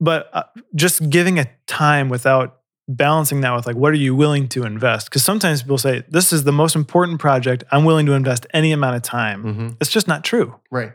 but uh, just giving a time without balancing that with like what are you willing to invest? Because sometimes people say this is the most important project. I'm willing to invest any amount of time. Hmm it's just not true. Right.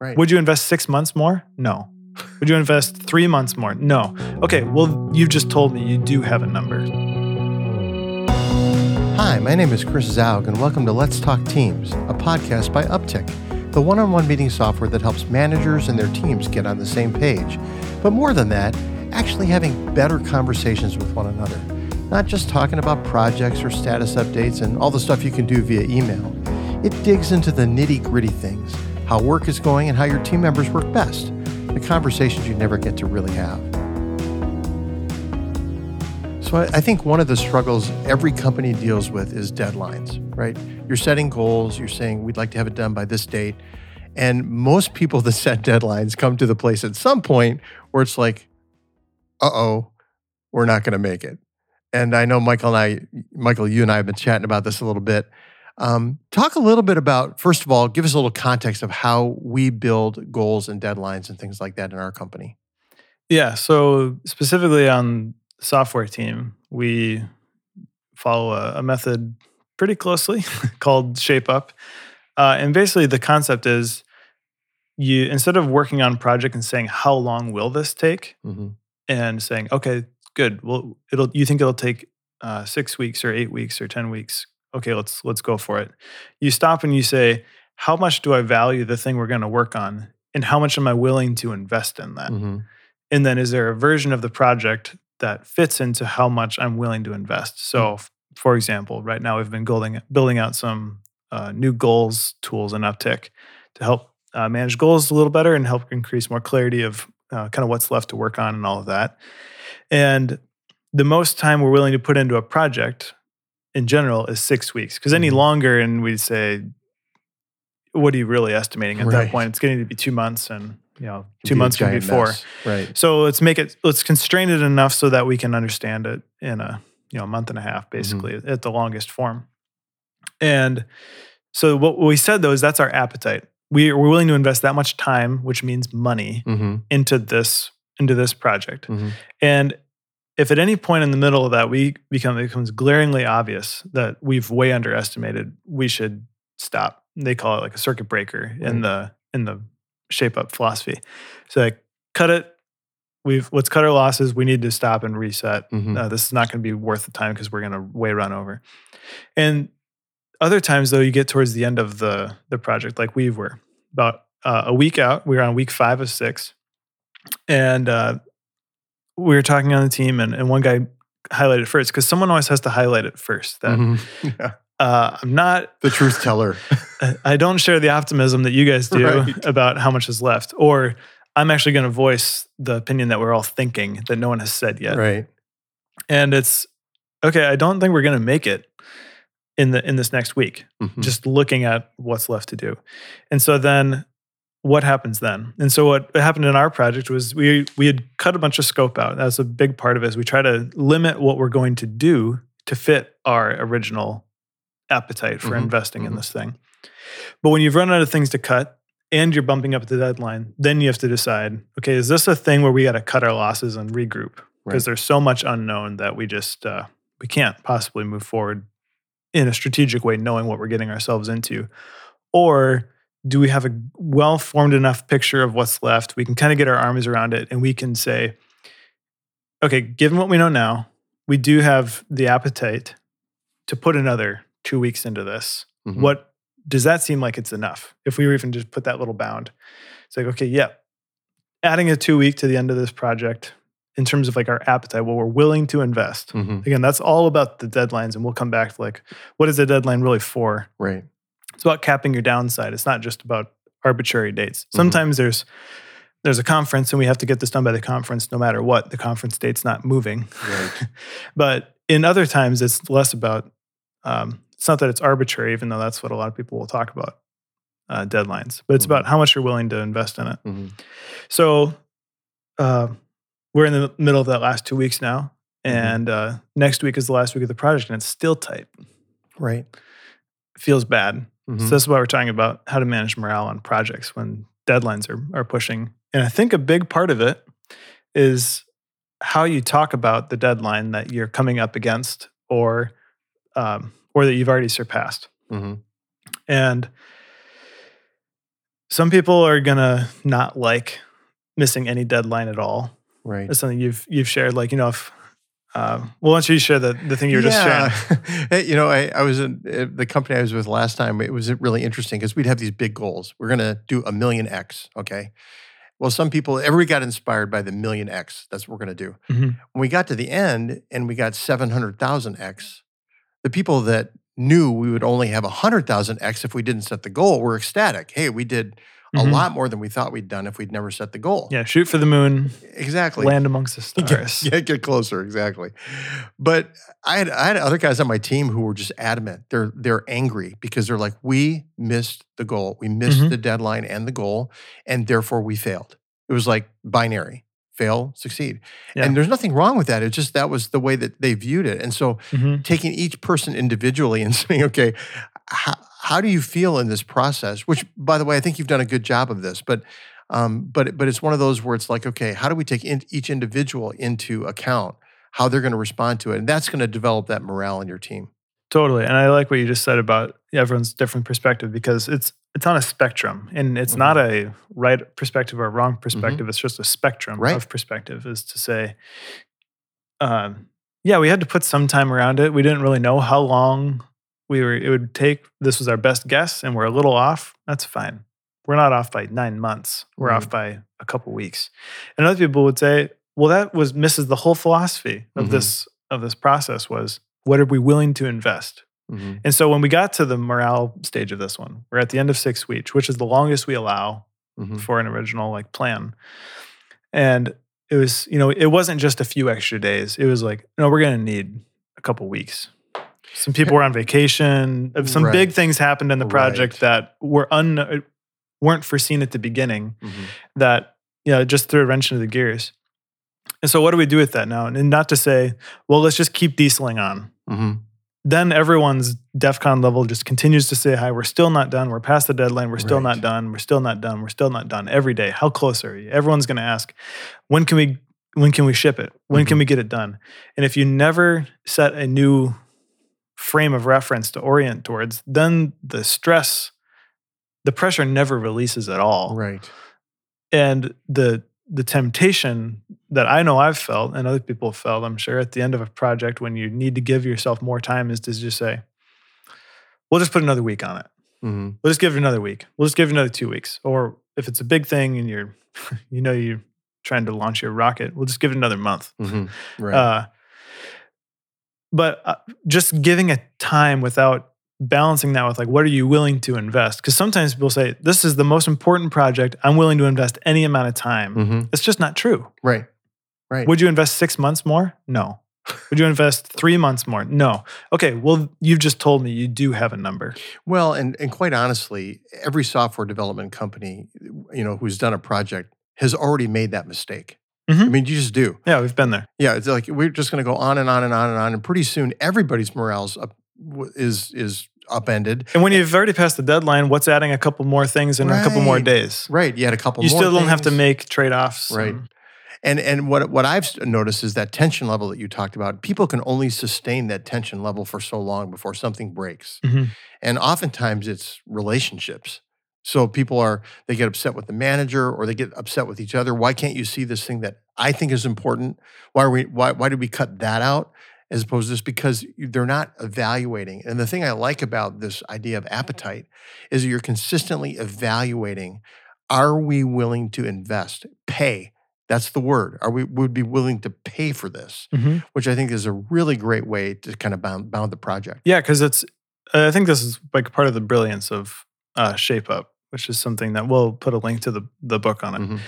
Right. would you invest six months more? No. Would you invest three months more? No. Okay well you've just told me you do have a number. Hi, my name is Chris Zaug, and welcome to Let's Talk Teams, a podcast by Uptick, the one on one meeting software that helps managers and their teams get on the same page. But more than that, actually having better conversations with one another, not just talking about projects or status updates and all the stuff you can do via email. It digs into the nitty gritty things, how work is going, and how your team members work best, the conversations you never get to really have. I I think one of the struggles every company deals with is deadlines, right? You're setting goals, you're saying we'd like to have it done by this date. And most people that set deadlines come to the place at some point where it's like, uh-oh, we're not going to make it. And I know Michael and I, Michael, you and I have been chatting about this a little bit. Um, talk a little bit about, first of all, give us a little context of how we build goals and deadlines and things like that in our company. Yeah. So specifically on software team, we follow a, a method pretty closely called Shape Up. Uh, and basically, the concept is you instead of working on a project and saying how long will this take, Mm-hmm. and saying okay, good, well, it'll you think it'll take uh, six weeks or eight weeks or ten weeks. Okay, let's let's go for it. You stop and you say, how much do I value the thing we're going to work on, and how much am I willing to invest in that? Mm-hmm. And then is there a version of the project that fits into how much I'm willing to invest? So, f- for example, right now we've been building building out some uh, new goals tools in Uptick to help uh, manage goals a little better and help increase more clarity of uh, kind of what's left to work on and all of that. And the most time we're willing to put into a project in general is six weeks because any Mhm. longer and we'd say what are you really estimating at Right. that point it's getting to be two months and you know two months can be four mess. Right. so let's make it let's constrain it enough so that we can understand it in a you know a month and a half basically at the longest form. And so what we said though is that's our appetite. We, we're willing to invest that much time, which means money, Mm-hmm. into this into this project. Mm-hmm. And if at any point in the middle of that we become it becomes glaringly obvious that we've way underestimated, we should stop. They call it like a circuit breaker in the in the shape up philosophy. So like cut it. We've let's cut our losses. We need to stop and reset. Mhm. Uh, this is not going to be worth the time because we're going to way run over. And other times though, you get towards the end of the the project, like we were about uh, a week out. We were on week five of six, and uh, we were talking on the team, and, and one guy highlighted first because someone always has to highlight it first. That Mhm. Yeah. Uh, I'm not. The truth teller. I- don't share the optimism that you guys do Right. about how much is left, or I'm actually going to voice the opinion that we're all thinking that no one has said yet. Right. And it's okay. I don't think we're going to make it in the in this next week. Mhm. Just looking at what's left to do, and so then what happens then? And so what happened in our project was we we had cut a bunch of scope out. That's a big part of it. Is we try to limit what we're going to do to fit our original appetite for Mhm, investing in mhm. this thing. But when you've run out of things to cut and you're bumping up the deadline, then you have to decide, okay, is this a thing where we got to cut our losses and regroup? Because Right. there's so much unknown that we just uh, we can't possibly move forward in a strategic way, knowing what we're getting ourselves into. Or do we have a well formed enough picture of what's left? We can kind of get our arms around it and we can say, okay, given what we know now, we do have the appetite to put another two weeks into this. Mhm. What does that seem like it's enough? If we were even just put that little bound, it's like, okay, yeah, adding a two week to the end of this project in terms of like our appetite, what we're willing to invest. Mhm. Again, that's all about the deadlines, and we'll come back to like, what is the deadline really for? Right. It's about capping your downside. It's not just about arbitrary dates. Mhm. Sometimes there's there's a conference and we have to get this done by the conference no matter what. The conference date's not moving. Right. but in other times, it's less about. Um, it's not that it's arbitrary, even though that's what a lot of people will talk about uh, deadlines. But it's Mhm. about how much you're willing to invest in it. Mhm. So uh, we're in the middle of that last two weeks now, Mhm. and uh, next week is the last week of the project, and it's still tight. Right. feels bad. So that's why we're talking about how to manage morale on projects when deadlines are are pushing. And I think a big part of it, is how you talk about the deadline that you're coming up against or um, or that you've already surpassed. hmm And some people are gonna not like missing any deadline at all. Right. It's something you've you've shared. Like you know, if uh, well, why don't you share the the thing you were just sharing? you know, I, I was in uh, the company I was with last time. It was really interesting because we'd have these big goals. We're going to do a million X. Okay. Well, some people, everybody got inspired by the million X. That's what we're going to do. Mhm. When we got to the end and we got 700,000 X, the people that knew we would only have 100,000 X if we didn't set the goal were ecstatic. Hey, we did a Mhm. lot more than we thought we'd done if we'd never set the goal. Yeah, shoot for the moon, Exactly. land amongst the stars. Yeah, get closer, exactly. But I had I had other guys on my team who were just adamant. They're they're angry because they're like, we missed the goal, we missed Mhm. the deadline and the goal, and therefore we failed. It was like binary: fail, succeed. Yeah. And there's nothing wrong with that. It's just that was the way that they viewed it. And so Mhm. taking each person individually and saying, okay, how, how do you feel in this process? Which, by the way, I think you've done a good job of this, but um, but but it's one of those where it's like, okay, how do we take in, each individual into account, how they're going to respond to it, and that's going to develop that morale in your team. Totally. And I like what you just said about everyone's different perspective because it's it's on a spectrum and it's not a right perspective or a wrong perspective. It's just a spectrum Right. of perspective is to say, um, yeah, we had to put some time around it. We didn't really know how long we were it would take. This was our best guess and we're a little off. That's fine. We're not off by nine months. We're off by a couple weeks. And other people would say, well, that was misses the whole philosophy of Mhm. this of this process was what are we willing to invest? Mhm. And so when we got to the morale stage of this one, we're at the end of six weeks, which is the longest we allow Mhm. for an original like plan. And it was, you know, it wasn't just a few extra days. It was like, no, we're gonna need a couple weeks. Some people were on vacation. uh, Some big things happened in the project Right. that were un uh, weren't foreseen at the beginning Mhm. that you know just threw a wrench into the gears. And so what do we do with that now? And not to say, well, let's just keep dieseling on Mhm. then everyone's DEFCON level just continues to say, hi, we're still not done. We're past the deadline. We're still not done. We're still not done. We're still not done every day. How close are you? Everyone's going to ask, when can we, when can we ship it? When can we get it done? And if you never set a new frame of reference to orient towards, then the stress, the pressure never releases at all Right. and the the temptation that I know I've felt and other people have felt, I'm sure, at the end of a project when you need to give yourself more time is to just say, we'll just put another week on it. Mhm. We'll just give it another week. We'll just give it another two weeks. Or if it's a big thing and you're, you know, you're trying to launch your rocket, we'll just give it another month. Mhm. Right. Uh, but uh, just giving a time without balancing that with like, what are you willing to invest? Because sometimes people say, this is the most important project. I'm willing to invest any amount of time. Mhm. It's just not true. Right. Right. Would you invest six months more? No. Would you invest three months more? No. Okay. Well, you've just told me you do have a number. Well, and and quite honestly, every software development company, you know, who's done a project has already made that mistake. I Mhm. mean, you just do. Yeah, we've been there. Yeah, it's like we're just going to go on and on and on and on, and pretty soon everybody's morale's up, is is upended. And when you've already passed the deadline, what's adding a couple more things in a couple more days? Right? You had a couple. More. You still don't have to make trade offs. Right. And and what what I've noticed is that tension level that you talked about. People can only sustain that tension level for so long before something breaks. Mhm. And oftentimes it's relationships. So people are they get upset with the manager or they get upset with each other. Why can't you see this thing that I think is important? Why are we why why did we cut that out? As opposed to just because they're not evaluating. And the thing I like about this idea of appetite is that you're consistently evaluating are we willing to invest, pay? That's the word. Are we would be willing to pay for this? Mhm. Which I think is a really great way to kind of bound, bound the project. Yeah, because it's. I think this is like part of the brilliance of uh, Shape Up, which is something that we'll put a link to the the book on it. Mhm.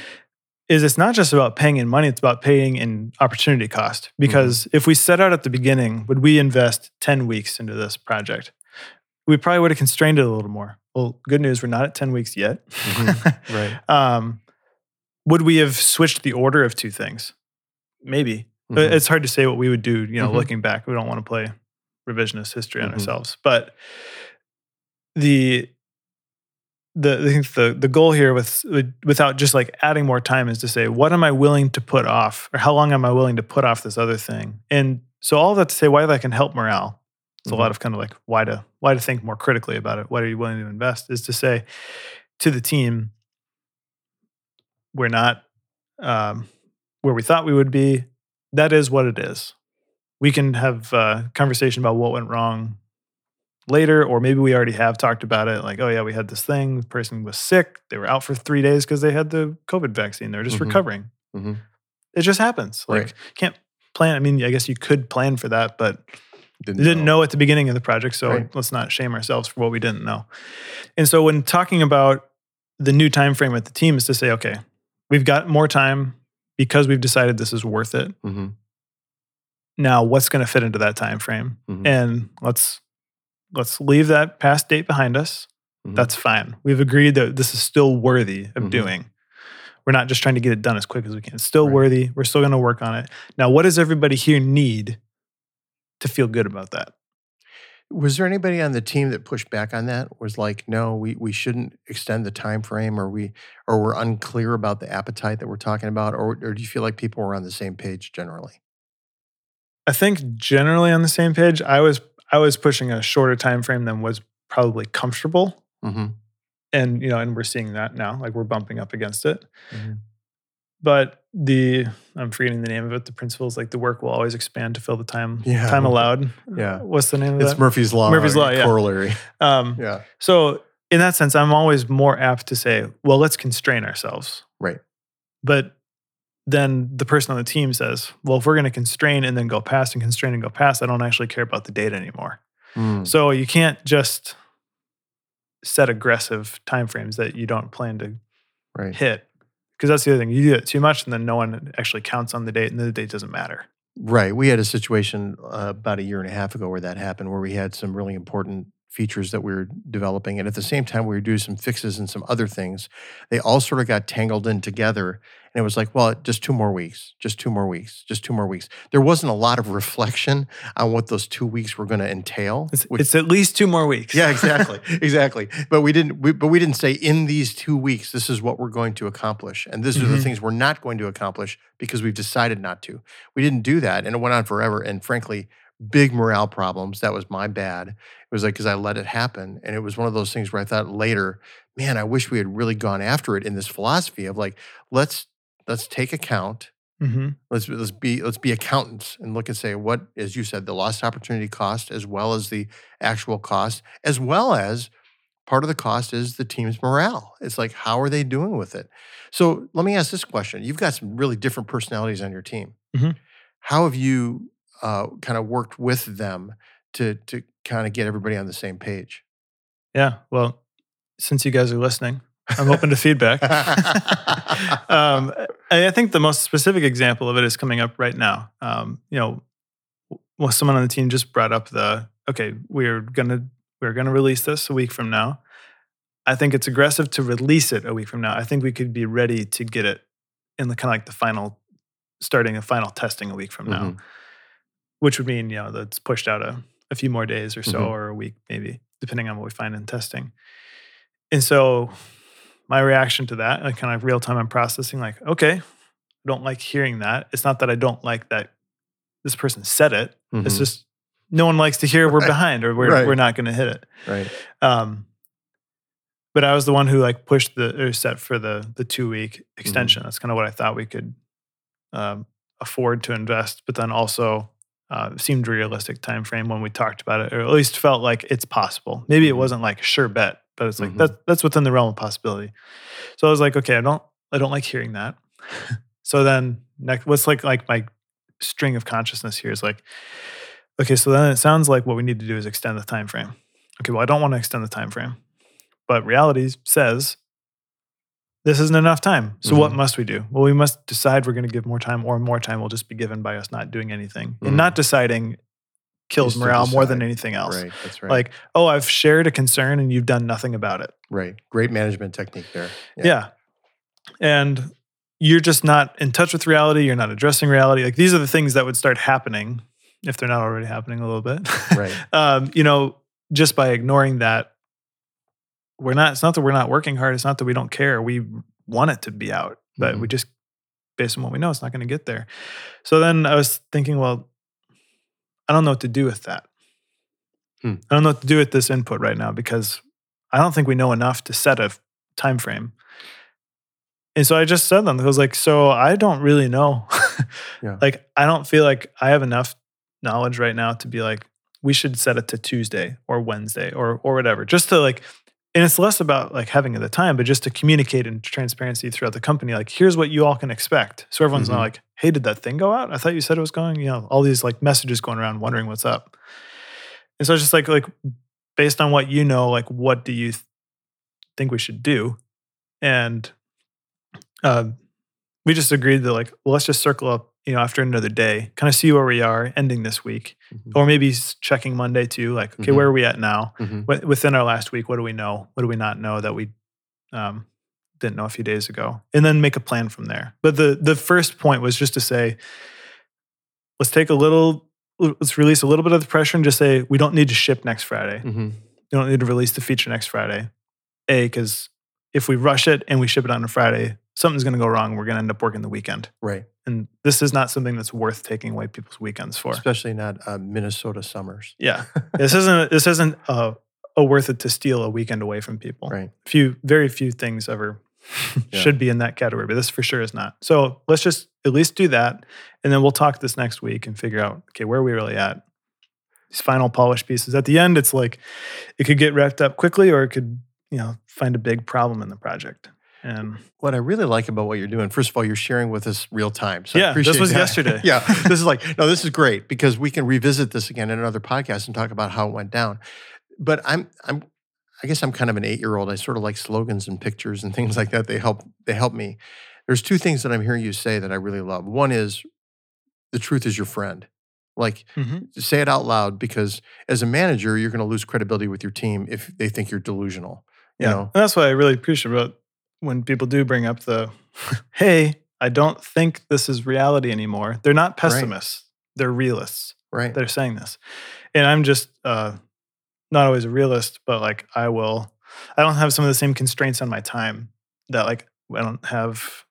Is it's not just about paying in money; it's about paying in opportunity cost. Because if we set out at the beginning, would we invest ten weeks into this project? We probably would have constrained it a little more. Well, good news, we're not at ten weeks yet. Mhm. Right. um, would we have switched the order of two things? Maybe. But Mhm. It's hard to say what we would do, you know, Mhm. looking back. We don't want to play revisionist history on Mhm. ourselves. But the the I think the the goal here with without just like adding more time is to say what am I willing to put off? Or how long am I willing to put off this other thing? And so all that to say why that can help morale it's mm-hmm. a lot of kind of like why to why to think more critically about it. What are you willing to invest? Is to say to the team we're not um, where we thought we would be. That is what it is. We can have a conversation about what went wrong later, or maybe we already have talked about it. Like, oh yeah, we had this thing. The person was sick. They were out for three days because they had the COVID vaccine. They're just mm-hmm. recovering. Mm-hmm. It just happens. Like, right. can't plan. I mean, I guess you could plan for that, but didn't, didn't know. know. at the beginning of the project. So right. let's not shame ourselves for what we didn't know. And so when talking about the new time frame with the team is to say, okay, we've got more time because we've decided this is worth it. Mm-hmm. Now, what's going to fit into that time frame? Mm-hmm. And let's let's leave that past date behind us. Mm-hmm. That's fine. We've agreed that this is still worthy of mm-hmm. doing. We're not just trying to get it done as quick as we can. It's still right. worthy. We're still going to work on it. Now, what does everybody here need to feel good about that? Was there anybody on the team that pushed back on that? Was like, no, we we shouldn't extend the time frame, or we or we're unclear about the appetite that we're talking about, or or do you feel like people were on the same page generally? I think generally on the same page. I was I was pushing a shorter time frame than was probably comfortable. Mm-hmm. And you know, and we're seeing that now, like we're bumping up against it. Mm-hmm. But the I'm forgetting the name of it. The principle is like the work will always expand to fill the time yeah. time allowed. Yeah. What's the name of it? it's that? Murphy's law. Murphy's law. Yeah. Corollary. Um, yeah. So in that sense, I'm always more apt to say, well, let's constrain ourselves. Right. But then the person on the team says, well, if we're going to constrain and then go past and constrain and go past, I don't actually care about the data anymore. Mm. So you can't just set aggressive timeframes that you don't plan to right. hit. Because that's the other thing. You do it too much and then no one actually counts on the date and the date doesn't matter. Right. We had a situation uh, about a year and a half ago where that happened, where we had some really important features that we were developing. And at the same time, we were doing some fixes and some other things. They all sort of got tangled in together. And it was like, well, just two more weeks, just two more weeks, just two more weeks. There wasn't a lot of reflection on what those two weeks were going to entail. It's, which, it's, at least two more weeks. yeah, exactly, exactly. But we didn't. We, but we didn't say in these two weeks, this is what we're going to accomplish, and these mm-hmm. are the mm-hmm. things we're not going to accomplish because we've decided not to. We didn't do that, and it went on forever. And frankly, big morale problems. That was my bad. It was like because I let it happen, and it was one of those things where I thought later, man, I wish we had really gone after it in this philosophy of like, let's let's take account. Mm-hmm. Let's let's be let's be accountants and look and say what, as you said, the lost opportunity cost as well as the actual cost, as well as part of the cost is the team's morale. It's like how are they doing with it? So let me ask this question: You've got some really different personalities on your team. Mm-hmm. How have you uh, kind of worked with them to to kind of get everybody on the same page? Yeah, well, since you guys are listening, I'm open to feedback. um, I think the most specific example of it is coming up right now. Um, you know, well, someone on the team just brought up the okay, we're gonna we're gonna release this a week from now. I think it's aggressive to release it a week from now. I think we could be ready to get it in the kind of like the final, starting a final testing a week from now, mm-hmm. Which would mean you know that's pushed out a, a few more days or so, mm-hmm. or a week maybe, depending on what we find in testing. And so my reaction to that, like kind of real time, I'm processing, like, okay, I don't like hearing that. It's not that I don't like that this person said it. Mm-hmm. It's just no one likes to hear we're behind or we're right. we're not going to hit it. Right. Um, but I was the one who like pushed the or set for the the two week extension. Mm-hmm. That's kind of what I thought we could um, afford to invest, but then also uh, seemed realistic time frame when we talked about it, or at least felt like it's possible. Maybe it mm-hmm. wasn't like sure bet, but it's like mm-hmm. that, that's within the realm of possibility. So I was like, okay, I don't I don't like hearing that. so then next what's like like my string of consciousness here is like, okay, so then it sounds like what we need to do is extend the time frame. Okay, well, I don't want to extend the time frame. But reality says this isn't enough time. So mm-hmm. what must we do? Well, we must decide we're going to give more time, or more time will just be given by us not doing anything. Mm-hmm. And not deciding kills morale more than anything else. Right, that's right. Like, oh, I've shared a concern and you've done nothing about it. Right. Great management technique there. Yeah. yeah. And you're just not in touch with reality. You're not addressing reality. Like these are the things that would start happening if they're not already happening a little bit. Right. um, you know, just by ignoring that we're not. It's not that we're not working hard. It's not that we don't care. We want it to be out, but we Mhm. just based on what we know, it's not going to get there. So then I was thinking, well, I don't know what to do with that. Hmm. I don't know what to do with this input right now because I don't think we know enough to set a time frame. And so I just said them. I was like, so I don't really know. Yeah. Like I don't feel like I have enough knowledge right now to be like, we should set it to Tuesday or Wednesday or or whatever. Just to like and it's less about like having the time, but just to communicate in transparency throughout the company. Like, here's what you all can expect. So everyone's Mhm. not like, hey, did that thing go out? I thought you said it was going, you know, all these like messages going around wondering what's up. And so it's just like, like based on what you know, like what do you th- think we should do? And uh, we just agreed that like, well, let's just circle up, you know, after another day, kind of see where we are ending this week, Mhm. or maybe checking Monday too. Like, okay, Mhm. where are we at now? Mhm. Within our last week, what do we know? What do we not know that we um, didn't know a few days ago? And then make a plan from there. But the the first point was just to say, let's take a little, let's release a little bit of the pressure and just say we don't need to ship next Friday. Mhm. You don't need to release the feature next Friday. A, because if we rush it and we ship it on a Friday, something's going to go wrong. We're going to end up working the weekend. Right. And this is not something that's worth taking away people's weekends for. Especially not uh, Minnesota summers. Yeah, this isn't this isn't uh, a worth it to steal a weekend away from people. Right. Few, very few things ever Yeah. should be in that category, but this for sure is not. So let's just at least do that, and then we'll talk this next week and figure out okay where are we really at. These final polish pieces at the end, it's like it could get wrapped up quickly, or it could you know find a big problem in the project. And What I really like about what you're doing, first of all, you're sharing with us real time. So I Yeah, this was that. yesterday. yeah, this is like no, this is great because we can revisit this again in another podcast and talk about how it went down. But I'm I'm I guess I'm kind of an eight year old. I sort of like slogans and pictures and things like that. They help they help me. There's two things that I'm hearing you say that I really love. One is the truth is your friend. Like mm-hmm. say it out loud because as a manager, you're going to lose credibility with your team if they think you're delusional. You Yeah. know, And that's what I really appreciate about when people do bring up the, hey, I don't think this is reality anymore. They're not pessimists, they're realists. right? They're saying this. And I'm just uh, not always a realist, but like I will, I don't have some of the same constraints on my time that like I don't have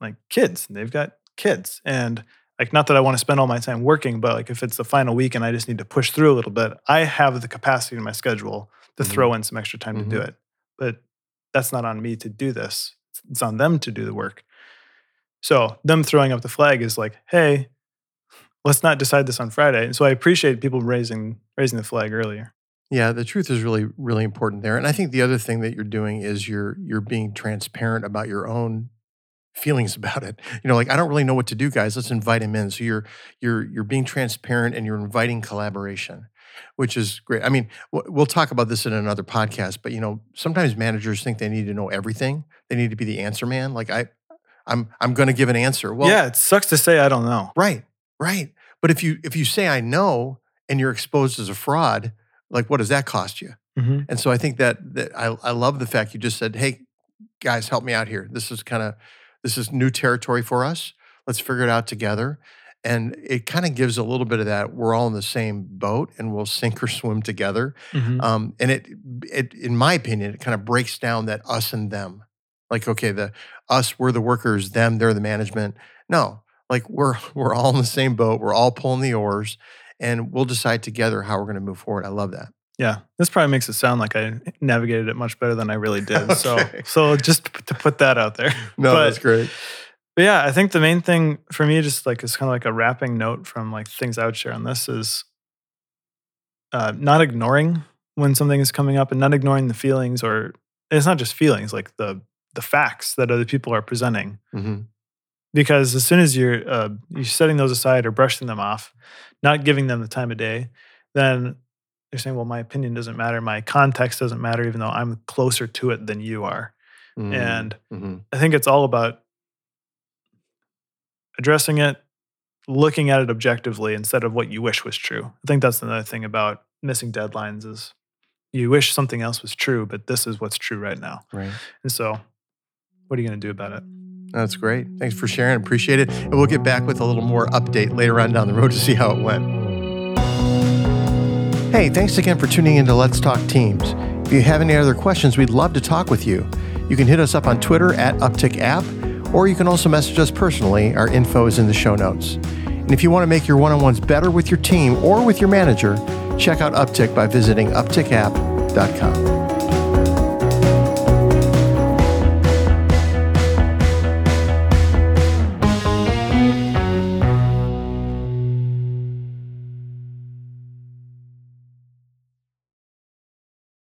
like kids. They've got kids. And like, not that I want to spend all my time working, but like if it's the final week and I just need to push through a little bit, I have the capacity in my schedule to Mhm. throw in some extra time to do Mhm. it. But that's not on me to do this. It's on them to do the work. So them throwing up the flag is like, hey, let's not decide this on Friday. And so I appreciate people raising raising the flag earlier. Yeah, the truth is really, really important there. And I think the other thing that you're doing is you're you're being transparent about your own feelings about it. You know, like I don't really know what to do, guys. Let's invite him in. So you're you're you're being transparent and you're inviting collaboration, which is great. I mean, we'll talk about this in another podcast, but you know, sometimes managers think they need to know everything. They need to be the answer man. Like I I'm I'm going to give an answer. Well, yeah, it sucks to say I don't know. Right, right. But if you if you say I know and you're exposed as a fraud, like what does that cost you? Mhm. And so I think that that I, I love the fact you just said, "Hey, guys, help me out here. This is kind of this is new territory for us. Let's figure it out together." And it kind of gives a little bit of that we're all in the same boat and we'll sink or swim together. Mhm. Um, and it, it, in my opinion, it kind of breaks down that us and them. Like, okay, the us, we're the workers, them, they're the management. No, like we're we're all in the same boat. We're all pulling the oars, and we'll decide together how we're going to move forward. I love that. Yeah, this probably makes it sound like I navigated it much better than I really did. So, Okay. so just to put- to put that out there. No, But- that's great. But yeah, I think the main thing for me, just like is kind of like a wrapping note from like things I would share on this is uh, not ignoring when something is coming up and not ignoring the feelings or it's not just feelings, like the the facts that other people are presenting. hmm Because as soon as you're uh, you're setting those aside or brushing them off, not giving them the time of day, then you're saying, well, my opinion doesn't matter, my context doesn't matter, even though I'm closer to it than you are. And hmm I think it's all about addressing it, looking at it objectively instead of what you wish was true. I think that's another thing about missing deadlines is you wish something else was true, but this is what's true right now. right. And so what are you going to do about it? That's great. Thanks for sharing. Appreciate it. And we'll get back with a little more update later on down the road to see how it went. Hey, thanks again for tuning in to Let's Talk Teams. If you have any other questions, we'd love to talk with you. You can hit us up on Twitter at Uptick App, or you can also message us personally. Our info is in the show notes. And if you want to make your one on ones better with your team or with your manager, check out Uptick by visiting uptickapp.com.